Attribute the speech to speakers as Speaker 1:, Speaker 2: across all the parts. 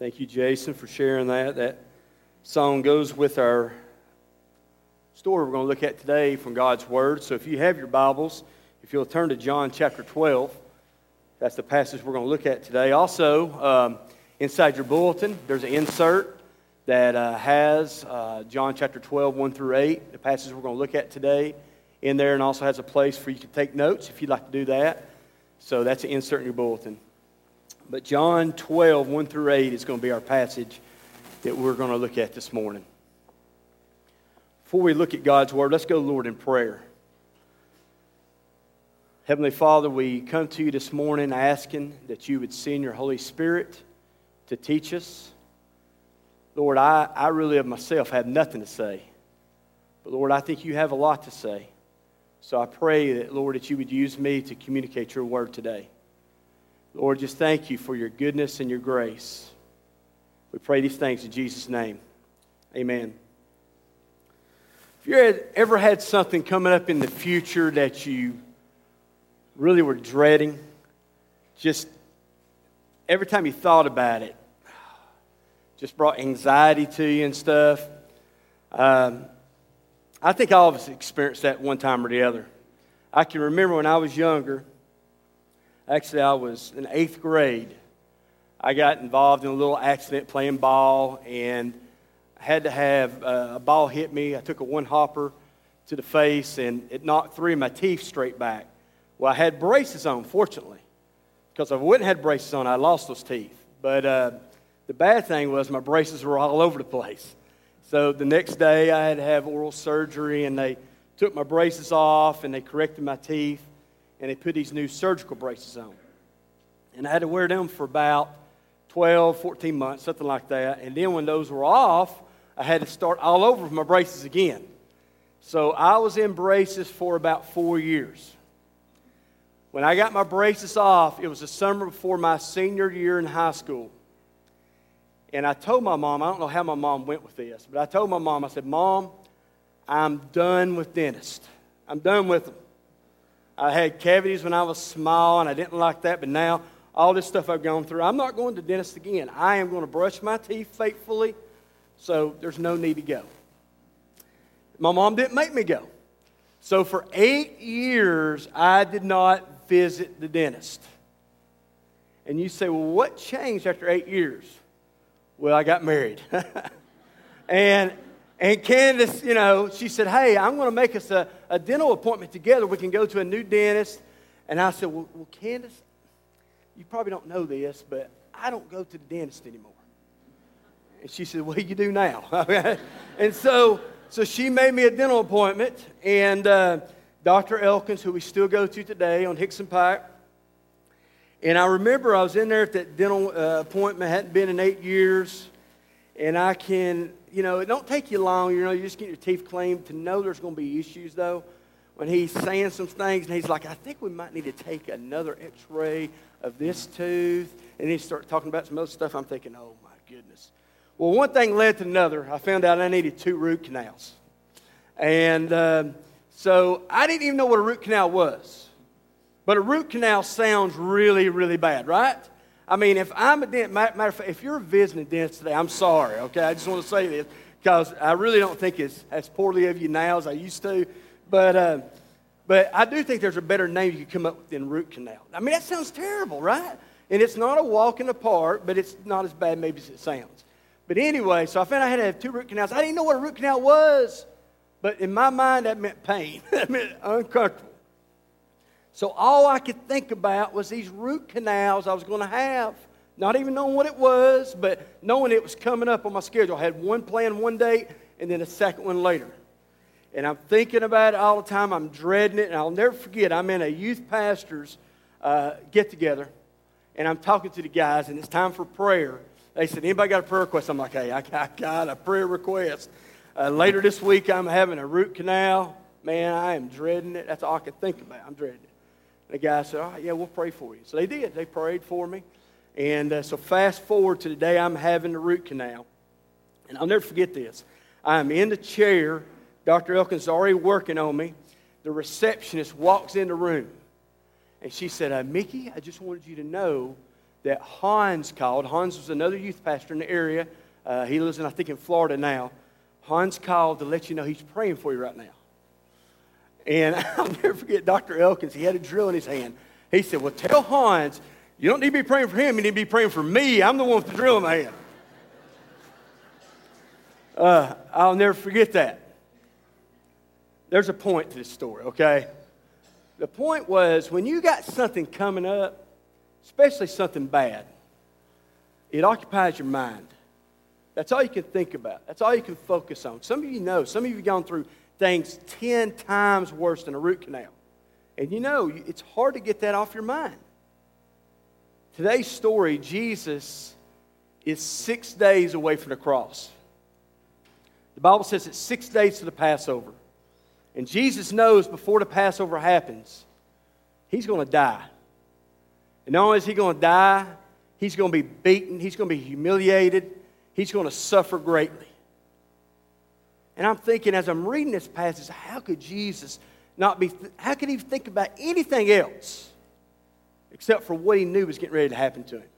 Speaker 1: Thank you, Jason, for sharing that. That song goes with our story we're going to look at today from God's Word. So if you have your Bibles, if you'll turn to John chapter 12, that's the passage we're going to look at today. Also, um, inside your bulletin, there's an insert that uh, has uh, John chapter 12, 1 through 8, the passage we're going to look at today, in there, and also has a place for you to take notes if you'd like to do that. So that's an insert in your bulletin. But John 12, 1 through 8 is going to be our passage that we're going to look at this morning. Before we look at God's Word, let's go, Lord, in prayer. Heavenly Father, we come to you this morning asking that you would send your Holy Spirit to teach us. Lord, I, I really of myself have nothing to say. But Lord, I think you have a lot to say. So I pray that, Lord, that you would use me to communicate your word today. Lord, just thank you for your goodness and your grace. We pray these things in Jesus' name. Amen. If you ever had something coming up in the future that you really were dreading, just every time you thought about it, just brought anxiety to you and stuff. Um, I think all of us experienced that one time or the other. I can remember when I was younger, actually, I was in eighth grade. I got involved in a little accident playing ball and I had to have uh, a ball hit me. I took a one hopper to the face and it knocked three of my teeth straight back. Well, I had braces on, fortunately, because if I wouldn't have had braces on, I lost those teeth. But uh, the bad thing was my braces were all over the place. So the next day I had to have oral surgery and they took my braces off and they corrected my teeth and they put these new surgical braces on. And I had to wear them for about 12, 14 months, something like that. And then when those were off, I had to start all over with my braces again. So I was in braces for about four years. When I got my braces off, it was the summer before my senior year in high school. And I told my mom, I don't know how my mom went with this, but I told my mom, I said, Mom, I'm done with dentists. I'm done with them. I had cavities when I was small, and I didn't like that, but now all this stuff I've gone through, I'm not going to dentist again. I am going to brush my teeth faithfully, so there's no need to go. My mom didn't make me go. So for eight years, I did not visit the dentist. And you say, well, what changed after eight years? Well, I got married. and, and Candace, you know, she said, Hey, I'm going to make us a, a dental appointment together. We can go to a new dentist. And I said, Well, well Candace, you probably don't know this, but I don't go to the dentist anymore. And she said, Well, you do now. and so, so she made me a dental appointment. And uh, Dr. Elkins, who we still go to today on Hixson Pike, and I remember I was in there at that dental uh, appointment, hadn't been in eight years. And I can, you know, it don't take you long, you know, you just get your teeth cleaned to know there's going to be issues, though. When he's saying some things, and he's like, I think we might need to take another x ray of this tooth. And he starts talking about some other stuff. I'm thinking, oh my goodness. Well, one thing led to another. I found out I needed two root canals. And uh, so I didn't even know what a root canal was. But a root canal sounds really, really bad, right? I mean, if I'm a dentist, matter of fact, if you're visiting a dentist today, I'm sorry, okay? I just want to say this because I really don't think it's as poorly of you now as I used to. But, uh, but I do think there's a better name you could come up with than root canal. I mean, that sounds terrible, right? And it's not a walk in the park, but it's not as bad maybe as it sounds. But anyway, so I found I had to have two root canals. I didn't know what a root canal was, but in my mind, that meant pain. that meant uncomfortable. So all I could think about was these root canals I was going to have. Not even knowing what it was, but knowing it was coming up on my schedule. I had one planned one date and then a second one later. And I'm thinking about it all the time. I'm dreading it. And I'll never forget, I'm in a youth pastor's uh, get together. And I'm talking to the guys, and it's time for prayer. They said, Anybody got a prayer request? I'm like, Hey, I got a prayer request. Uh, later this week, I'm having a root canal. Man, I am dreading it. That's all I can think about. I'm dreading it. The guy said, All right, yeah, we'll pray for you. So they did. They prayed for me. And uh, so fast forward to the day I'm having the root canal. And I'll never forget this. I'm in the chair. Dr. Elkins is already working on me. The receptionist walks in the room. And she said, uh, Mickey, I just wanted you to know that Hans called. Hans was another youth pastor in the area. Uh, he lives in, I think, in Florida now. Hans called to let you know he's praying for you right now. And I'll never forget Dr. Elkins. He had a drill in his hand. He said, Well, tell Hans, you don't need to be praying for him. You need to be praying for me. I'm the one with the drill in my hand. Uh, I'll never forget that. There's a point to this story, okay? The point was when you got something coming up, especially something bad, it occupies your mind. That's all you can think about. That's all you can focus on. Some of you know, some of you have gone through things 10 times worse than a root canal. And you know, it's hard to get that off your mind. Today's story, Jesus is six days away from the cross. The Bible says it's six days to the Passover. And Jesus knows before the Passover happens, he's going to die. And not only is he going to die, he's going to be beaten, he's going to be humiliated, he's going to suffer greatly. And I'm thinking as I'm reading this passage, how could Jesus not be, how could he think about anything else except for what he knew was getting ready to happen to him?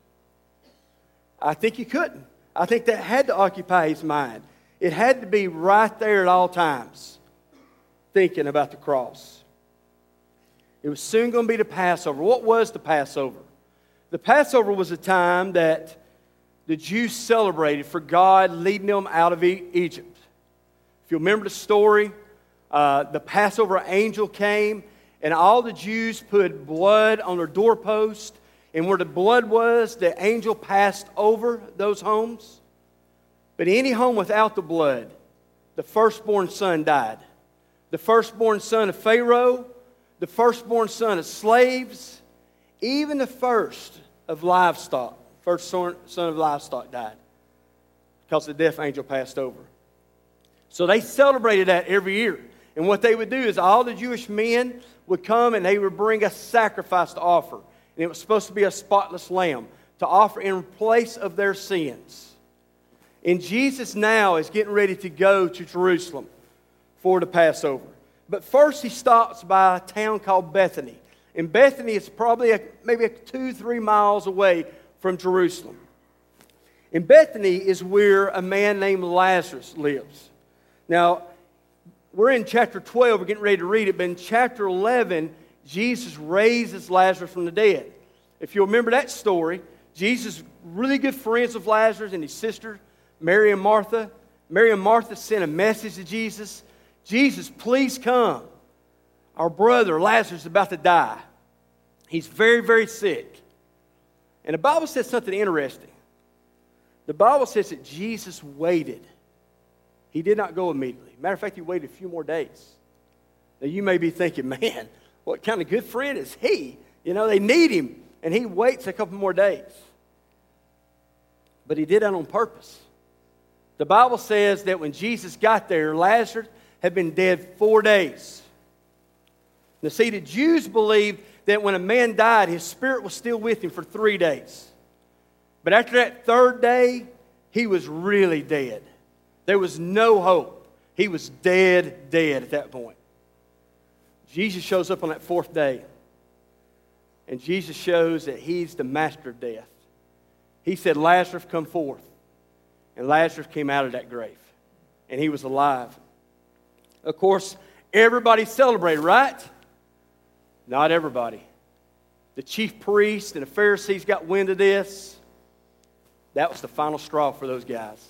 Speaker 1: I think he couldn't. I think that had to occupy his mind. It had to be right there at all times, thinking about the cross. It was soon going to be the Passover. What was the Passover? The Passover was a time that the Jews celebrated for God leading them out of Egypt. If you remember the story, uh, the Passover angel came, and all the Jews put blood on their doorpost. And where the blood was, the angel passed over those homes. But any home without the blood, the firstborn son died. The firstborn son of Pharaoh, the firstborn son of slaves, even the first of livestock, first son of livestock died because the death angel passed over. So they celebrated that every year. And what they would do is all the Jewish men would come and they would bring a sacrifice to offer. And it was supposed to be a spotless lamb to offer in place of their sins. And Jesus now is getting ready to go to Jerusalem for the Passover. But first, he stops by a town called Bethany. And Bethany is probably a, maybe a two, three miles away from Jerusalem. And Bethany is where a man named Lazarus lives. Now, we're in chapter 12, we're getting ready to read it, but in chapter 11, Jesus raises Lazarus from the dead. If you remember that story, Jesus, really good friends of Lazarus and his sister, Mary and Martha. Mary and Martha sent a message to Jesus Jesus, please come. Our brother Lazarus is about to die. He's very, very sick. And the Bible says something interesting. The Bible says that Jesus waited. He did not go immediately. Matter of fact, he waited a few more days. Now, you may be thinking, man, what kind of good friend is he? You know, they need him, and he waits a couple more days. But he did that on purpose. The Bible says that when Jesus got there, Lazarus had been dead four days. Now, see, the Jews believed that when a man died, his spirit was still with him for three days. But after that third day, he was really dead. There was no hope. He was dead, dead at that point. Jesus shows up on that fourth day, and Jesus shows that he's the master of death. He said, Lazarus, come forth. And Lazarus came out of that grave, and he was alive. Of course, everybody celebrated, right? Not everybody. The chief priests and the Pharisees got wind of this. That was the final straw for those guys.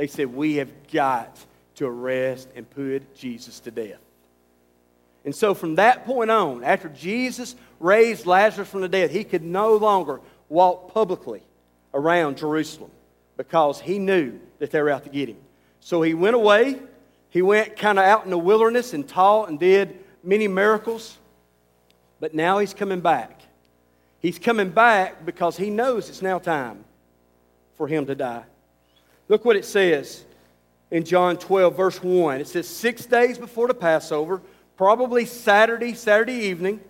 Speaker 1: They said, We have got to arrest and put Jesus to death. And so from that point on, after Jesus raised Lazarus from the dead, he could no longer walk publicly around Jerusalem because he knew that they were out to get him. So he went away. He went kind of out in the wilderness and taught and did many miracles. But now he's coming back. He's coming back because he knows it's now time for him to die. Look what it says in John 12, verse 1. It says, Six days before the Passover, probably Saturday, Saturday evening,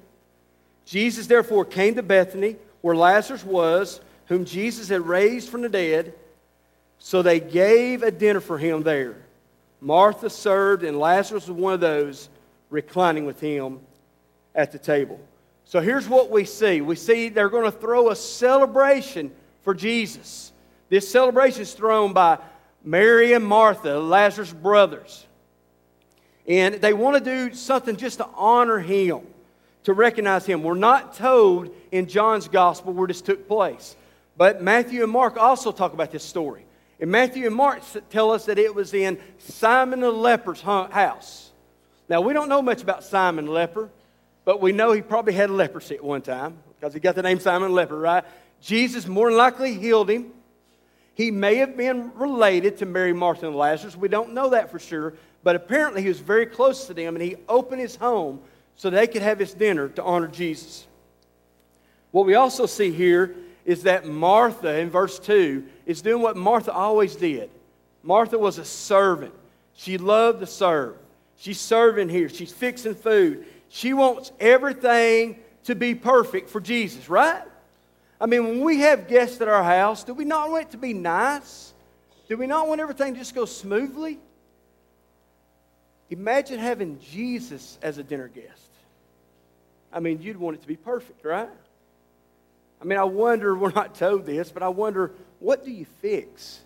Speaker 1: Jesus therefore came to Bethany, where Lazarus was, whom Jesus had raised from the dead. So they gave a dinner for him there. Martha served, and Lazarus was one of those reclining with him at the table. So here's what we see we see they're going to throw a celebration for Jesus. This celebration is thrown by Mary and Martha, Lazarus' brothers. And they want to do something just to honor him, to recognize him. We're not told in John's gospel where this took place. But Matthew and Mark also talk about this story. And Matthew and Mark tell us that it was in Simon the leper's house. Now, we don't know much about Simon the leper, but we know he probably had leprosy at one time because he got the name Simon the leper, right? Jesus more than likely healed him. He may have been related to Mary, Martha, and Lazarus. We don't know that for sure, but apparently he was very close to them and he opened his home so they could have his dinner to honor Jesus. What we also see here is that Martha, in verse 2, is doing what Martha always did. Martha was a servant. She loved to serve. She's serving here. She's fixing food. She wants everything to be perfect for Jesus, right? I mean, when we have guests at our house, do we not want it to be nice? Do we not want everything to just go smoothly? Imagine having Jesus as a dinner guest. I mean, you'd want it to be perfect, right? I mean, I wonder, we're not told this, but I wonder, what do you fix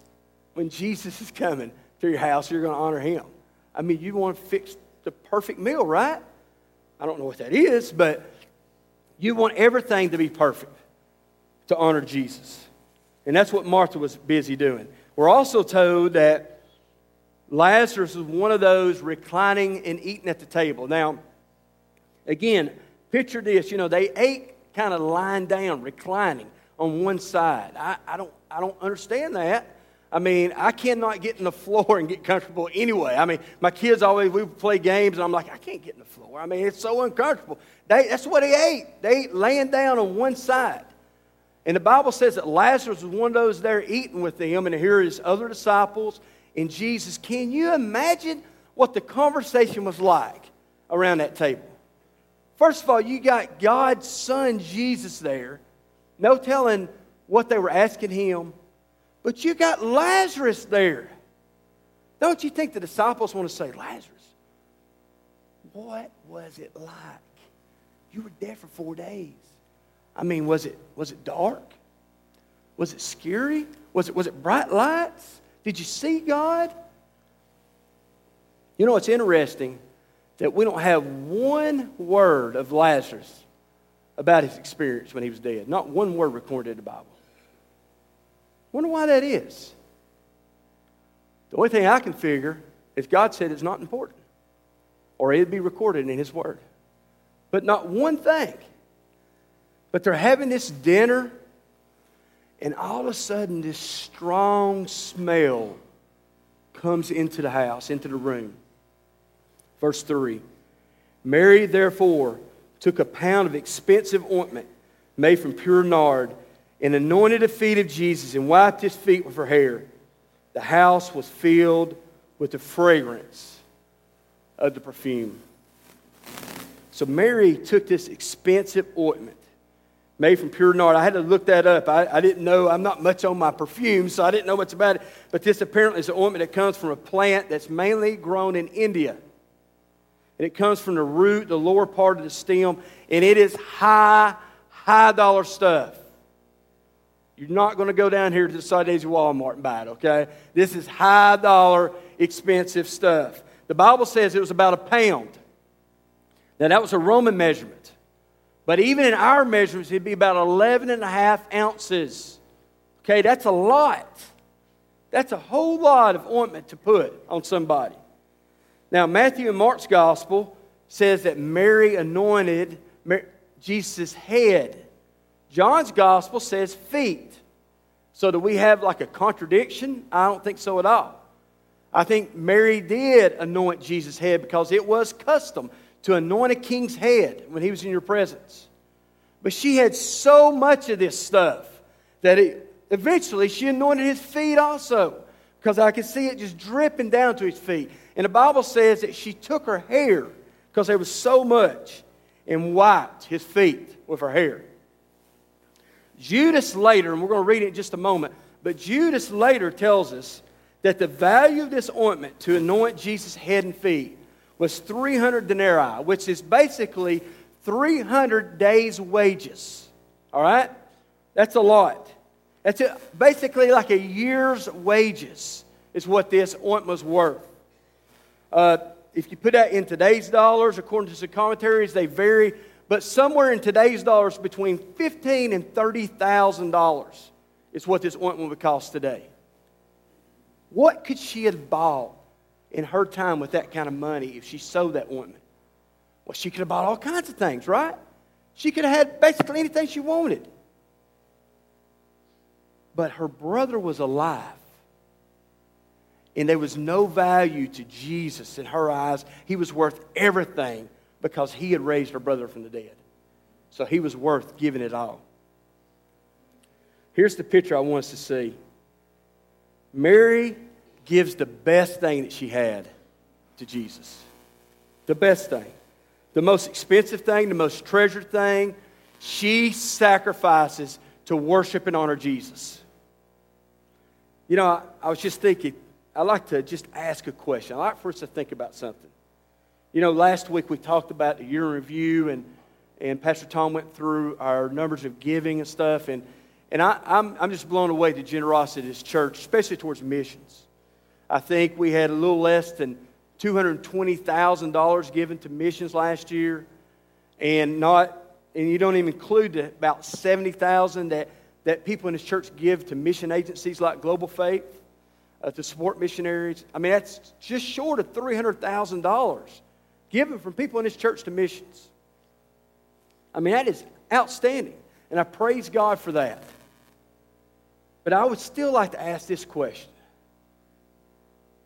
Speaker 1: when Jesus is coming to your house? You're going to honor him. I mean, you want to fix the perfect meal, right? I don't know what that is, but you want everything to be perfect to honor Jesus. And that's what Martha was busy doing. We're also told that Lazarus was one of those reclining and eating at the table. Now, again, picture this. You know, they ate kind of lying down, reclining on one side. I, I, don't, I don't understand that. I mean, I cannot get in the floor and get comfortable anyway. I mean, my kids always, we play games, and I'm like, I can't get in the floor. I mean, it's so uncomfortable. They, that's what they ate. They ate laying down on one side. And the Bible says that Lazarus was one of those there eating with them, and here his other disciples and Jesus. Can you imagine what the conversation was like around that table? First of all, you got God's Son Jesus there. No telling what they were asking him. But you got Lazarus there. Don't you think the disciples want to say, Lazarus, what was it like? You were dead for four days. I mean, was it, was it dark? Was it scary? Was it, was it bright lights? Did you see God? You know, it's interesting that we don't have one word of Lazarus about his experience when he was dead. Not one word recorded in the Bible. Wonder why that is. The only thing I can figure is God said it's not important, or it'd be recorded in His Word. But not one thing. But they're having this dinner, and all of a sudden, this strong smell comes into the house, into the room. Verse 3 Mary, therefore, took a pound of expensive ointment made from pure nard and anointed the feet of Jesus and wiped his feet with her hair. The house was filled with the fragrance of the perfume. So Mary took this expensive ointment made from pure nard. I had to look that up. I, I, didn't know, I'm not much on my perfume, so I didn't know much about it. But this apparently is an ointment that comes from a plant that's mainly grown in India. And it comes from the root, the lower part of the stem, and it is high, high dollar stuff. You're not going to go down here to the side days of Walmart and buy it, okay? This is high dollar, expensive stuff. The Bible says it was about a pound. Now, that was a Roman measurement. But even in our measurements, it'd be about 11 and a half ounces. Okay, that's a lot. That's a whole lot of ointment to put on somebody. Now, Matthew and Mark's gospel says that Mary anointed Jesus' head. John's gospel says feet. So, do we have like a contradiction? I don't think so at all. I think Mary did anoint Jesus' head because it was custom to anoint a king's head when he was in your presence. But she had so much of this stuff that it, eventually she anointed his feet also because I could see it just dripping down to his feet. And the Bible says that she took her hair because there was so much and wiped his feet with her hair. Judas later, and we're going to read it in just a moment, but Judas later tells us that the value of this ointment to anoint Jesus' head and feet was 300 denarii, which is basically 300 days' wages. All right? That's a lot. That's a, basically like a year's wages, is what this ointment was worth. Uh, if you put that in today's dollars, according to some commentaries, they vary, but somewhere in today's dollars, between fifteen and thirty thousand dollars is what this ointment would cost today. What could she have bought in her time with that kind of money if she sold that woman? Well, she could have bought all kinds of things, right? She could have had basically anything she wanted. But her brother was alive. And there was no value to Jesus in her eyes. He was worth everything because he had raised her brother from the dead. So he was worth giving it all. Here's the picture I want us to see Mary gives the best thing that she had to Jesus. The best thing. The most expensive thing, the most treasured thing. She sacrifices to worship and honor Jesus. You know, I, I was just thinking, I'd like to just ask a question. I'd like for us to think about something. You know, last week we talked about the year in review, and, and Pastor Tom went through our numbers of giving and stuff. And, and I, I'm, I'm just blown away the generosity of this church, especially towards missions. I think we had a little less than $220,000 given to missions last year, and not and you don't even include about 70,000 that, that people in this church give to mission agencies like Global Faith uh, to support missionaries. I mean, that's just short of $300,000 given from people in this church to missions. I mean, that is outstanding, and I praise God for that. But I would still like to ask this question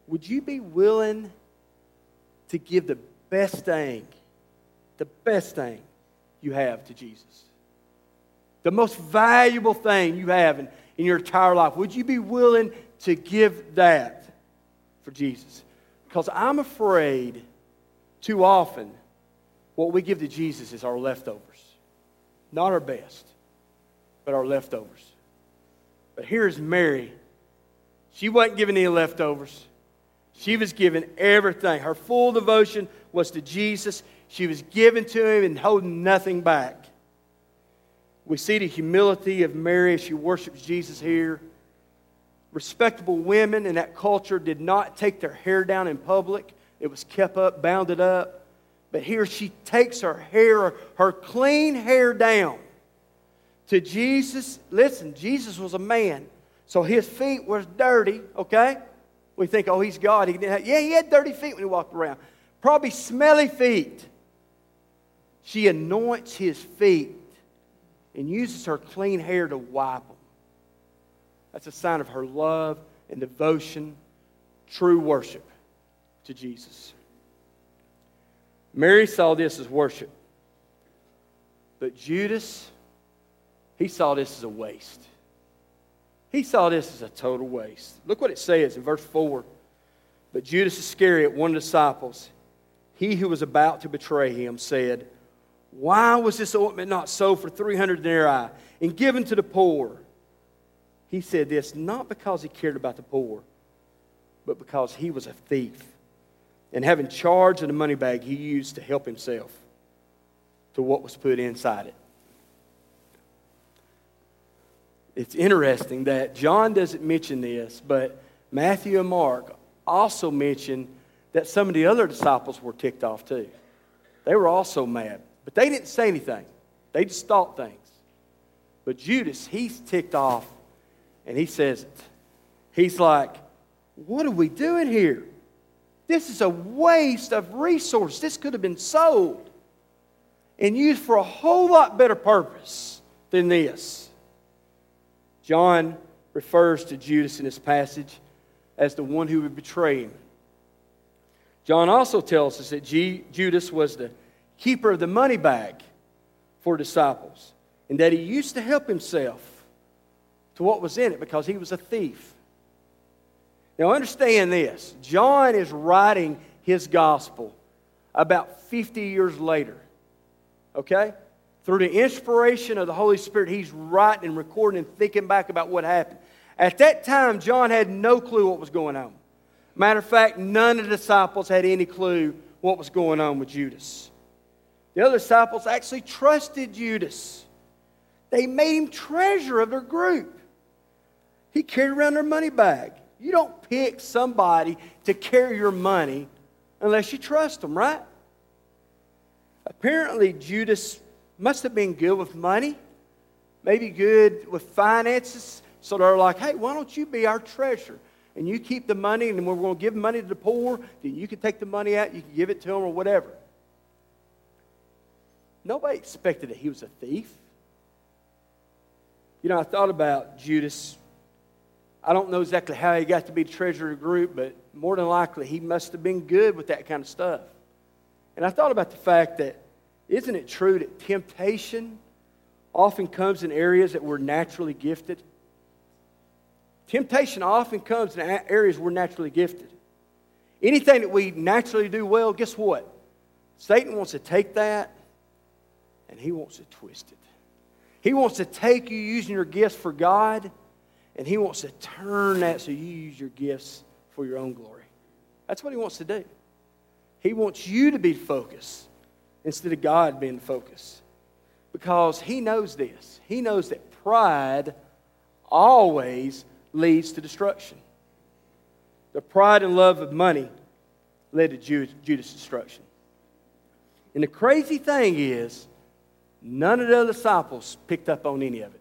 Speaker 1: Would you be willing to give the best thing, the best thing you have to Jesus? The most valuable thing you have in, in your entire life. Would you be willing to give that for Jesus? Because I'm afraid too often what we give to Jesus is our leftovers. Not our best, but our leftovers. But here's Mary. She wasn't giving any leftovers. She was giving everything. Her full devotion was to Jesus. She was giving to him and holding nothing back. We see the humility of Mary as she worships Jesus here. Respectable women in that culture did not take their hair down in public, it was kept up, bounded up. But here she takes her hair, her clean hair down to Jesus. Listen, Jesus was a man, so his feet were dirty, okay? We think, oh, he's God. He didn't have, yeah, he had dirty feet when he walked around. Probably smelly feet. She anoints his feet and uses her clean hair to wipe them. That's a sign of her love and devotion, true worship to Jesus. Mary saw this as worship. But Judas, he saw this as a waste. He saw this as a total waste. Look what it says in verse 4. But Judas Iscariot, one of the disciples, he who was about to betray him, said, Why was this ointment not sold for 300 denarii and given to the poor? He said this not because he cared about the poor, but because he was a thief. And having charge of the money bag, he used to help himself to what was put inside it. It's interesting that John doesn't mention this, but Matthew and Mark also mention that some of the other disciples were ticked off too. They were also mad, but they didn't say anything. They just thought things. But Judas, he's ticked off and he says it. He's like, What are we doing here? This is a waste of resources. This could have been sold and used for a whole lot better purpose than this. John refers to Judas in this passage as the one who would betray him. John also tells us that G- Judas was the keeper of the money bag for disciples and that he used to help himself to what was in it because he was a thief. Now, understand this John is writing his gospel about 50 years later. Okay? Through the inspiration of the Holy Spirit, he's writing and recording and thinking back about what happened. At that time, John had no clue what was going on. Matter of fact, none of the disciples had any clue what was going on with Judas. The other disciples actually trusted Judas. They made him treasurer of their group. He carried around their money bag. You don't pick somebody to carry your money unless you trust them, right? Apparently, Judas must have been good with money, maybe good with finances. So they're like, hey, why don't you be our treasurer? And you keep the money, and we're going to give money to the poor. Then you can take the money out, you can give it to them, or whatever. Nobody expected that he was a thief. You know, I thought about Judas. I don't know exactly how he got to be the treasurer of the group, but more than likely he must have been good with that kind of stuff. And I thought about the fact that isn't it true that temptation often comes in areas that we're naturally gifted? Temptation often comes in areas we're naturally gifted. Anything that we naturally do well, guess what? Satan wants to take that and he wants to twist it. He wants to take you using your gifts for God, and he wants to turn that so you use your gifts for your own glory. That's what he wants to do. He wants you to be focused instead of God being the focus. Because he knows this. He knows that pride always leads to destruction. The pride and love of money led to Judas' destruction. And the crazy thing is, none of the disciples picked up on any of it.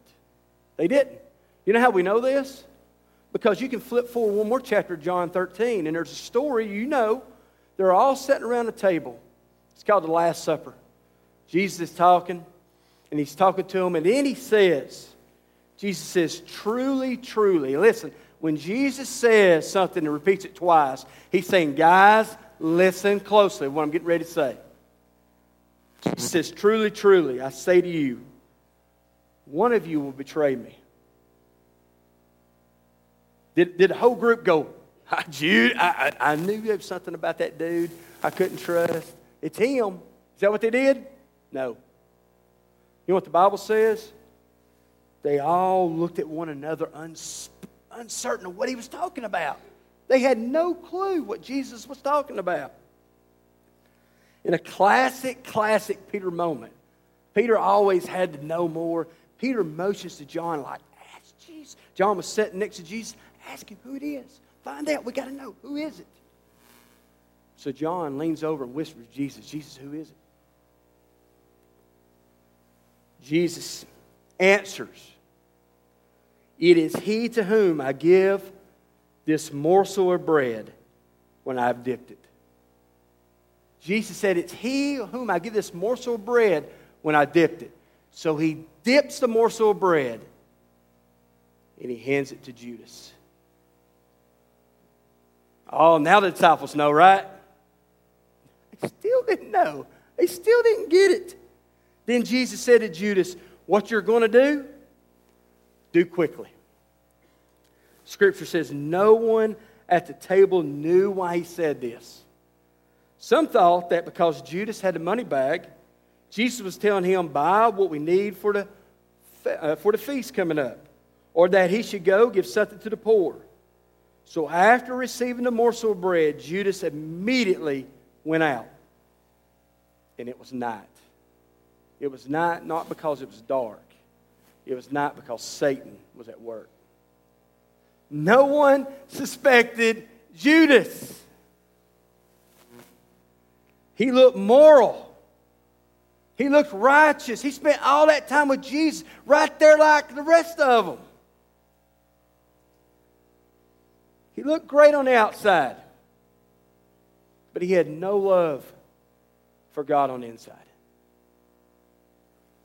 Speaker 1: They didn't. You know how we know this? Because you can flip forward one more chapter, John 13, and there's a story you know they're all sitting around a table. It's called the Last Supper. Jesus is talking, and he's talking to them, and then he says, Jesus says, truly, truly. Listen, when Jesus says something and repeats it twice, he's saying, guys, listen closely what I'm getting ready to say. Jesus mm-hmm. says, truly, truly, I say to you, one of you will betray me. Did, did the whole group go, Jude, I, I, I knew there was something about that dude I couldn't trust. It's him. Is that what they did? No. You know what the Bible says? They all looked at one another uncertain of what he was talking about. They had no clue what Jesus was talking about. In a classic, classic Peter moment, Peter always had to know more. Peter motions to John, like, ask Jesus. John was sitting next to Jesus. Ask him who it is. Find out. We got to know. Who is it? So John leans over and whispers, Jesus, Jesus, who is it? Jesus answers, It is he to whom I give this morsel of bread when I've dipped it. Jesus said, It's he whom I give this morsel of bread when I dipped it. So he dips the morsel of bread and he hands it to Judas. Oh, now the disciples know, right? They still didn't know. They still didn't get it. Then Jesus said to Judas, What you're going to do, do quickly. Scripture says, No one at the table knew why he said this. Some thought that because Judas had the money bag, Jesus was telling him, Buy what we need for the, uh, for the feast coming up, or that he should go give something to the poor. So after receiving the morsel of bread, Judas immediately went out. And it was night. It was night not because it was dark, it was night because Satan was at work. No one suspected Judas. He looked moral. He looked righteous. He spent all that time with Jesus right there like the rest of them. He looked great on the outside, but he had no love for God on the inside.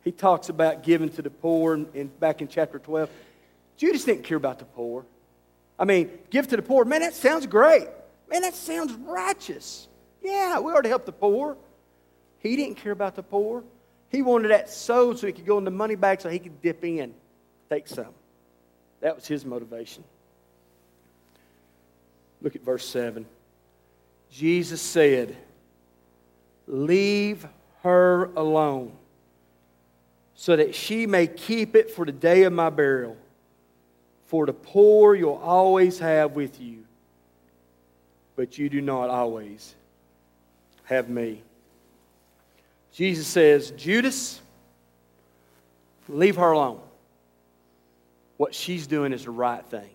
Speaker 1: He talks about giving to the poor in, back in chapter 12. Judas didn't care about the poor. I mean, give to the poor. Man, that sounds great. Man, that sounds righteous. Yeah, we ought to help the poor. He didn't care about the poor. He wanted that sold so he could go in the money bag so he could dip in, take some. That was his motivation. Look at verse 7. Jesus said, Leave her alone, so that she may keep it for the day of my burial. For the poor you'll always have with you, but you do not always have me. Jesus says, Judas, leave her alone. What she's doing is the right thing.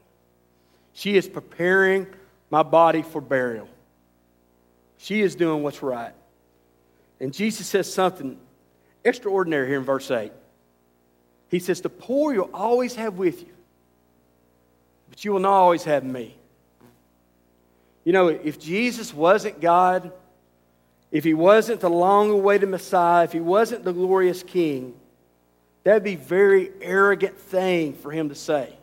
Speaker 1: She is preparing my body for burial. She is doing what's right. And Jesus says something extraordinary here in verse 8. He says, The poor you'll always have with you, but you will not always have me. You know, if Jesus wasn't God, if he wasn't the long awaited Messiah, if he wasn't the glorious King, that'd be a very arrogant thing for him to say.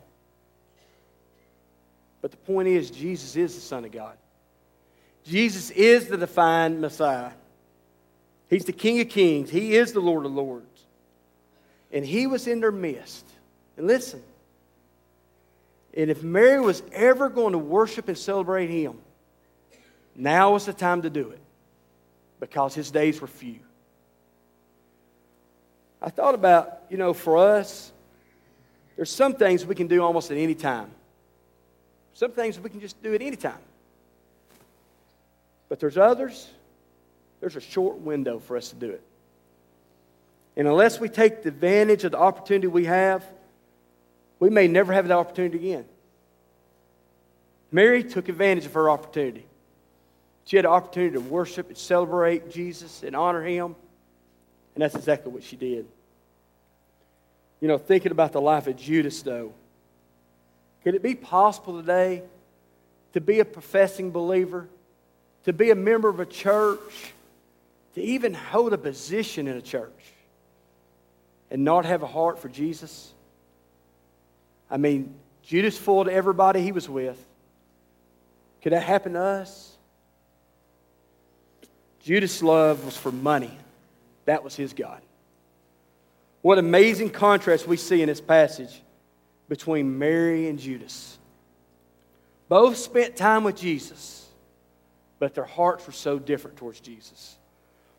Speaker 1: But the point is, Jesus is the Son of God. Jesus is the defined Messiah. He's the King of Kings. He is the Lord of Lords. And he was in their midst. And listen, and if Mary was ever going to worship and celebrate him, now was the time to do it because his days were few. I thought about, you know, for us, there's some things we can do almost at any time. Some things we can just do at any time. But there's others, there's a short window for us to do it. And unless we take advantage of the opportunity we have, we may never have the opportunity again. Mary took advantage of her opportunity. She had an opportunity to worship and celebrate Jesus and honor him. And that's exactly what she did. You know, thinking about the life of Judas, though, could it be possible today to be a professing believer, to be a member of a church, to even hold a position in a church and not have a heart for Jesus? I mean, Judas fooled everybody he was with. Could that happen to us? Judas' love was for money. That was his God. What amazing contrast we see in this passage between Mary and Judas. Both spent time with Jesus, but their hearts were so different towards Jesus.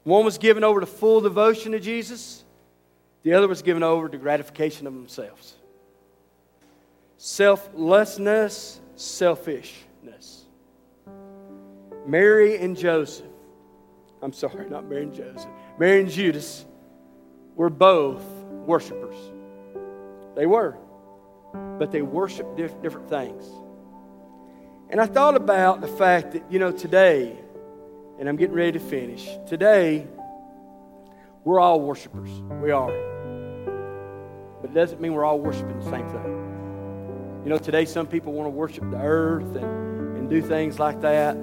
Speaker 1: One was given over to full devotion to Jesus, the other was given over to gratification of themselves. Selflessness, selfishness. Mary and Joseph I'm sorry, not Mary and Joseph. Mary and Judas were both worshipers. They were. But they worshiped diff- different things. And I thought about the fact that, you know, today, and I'm getting ready to finish, today, we're all worshipers. We are. But it doesn't mean we're all worshiping the same thing. You know, today some people want to worship the earth and, and do things like that.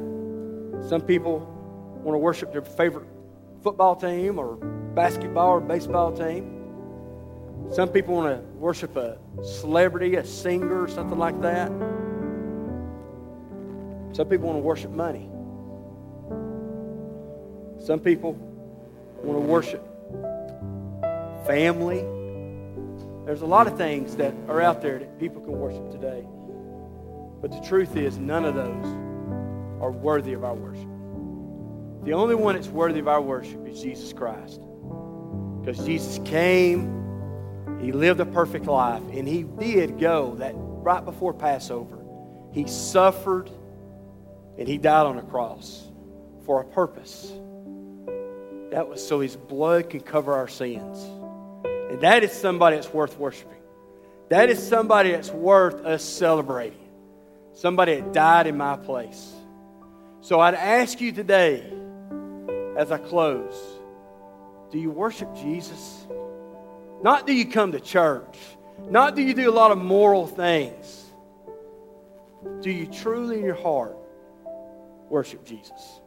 Speaker 1: Some people want to worship their favorite football team or basketball or baseball team. Some people want to worship a celebrity, a singer, or something like that. Some people want to worship money. Some people want to worship family. There's a lot of things that are out there that people can worship today. But the truth is, none of those are worthy of our worship. The only one that's worthy of our worship is Jesus Christ. Because Jesus came, He lived a perfect life, and He did go that right before Passover. He suffered and He died on a cross for a purpose. That was so His blood can cover our sins. And that is somebody that's worth worshiping. That is somebody that's worth us celebrating. Somebody that died in my place. So I'd ask you today as I close, do you worship Jesus? Not do you come to church, not do you do a lot of moral things. Do you truly in your heart worship Jesus?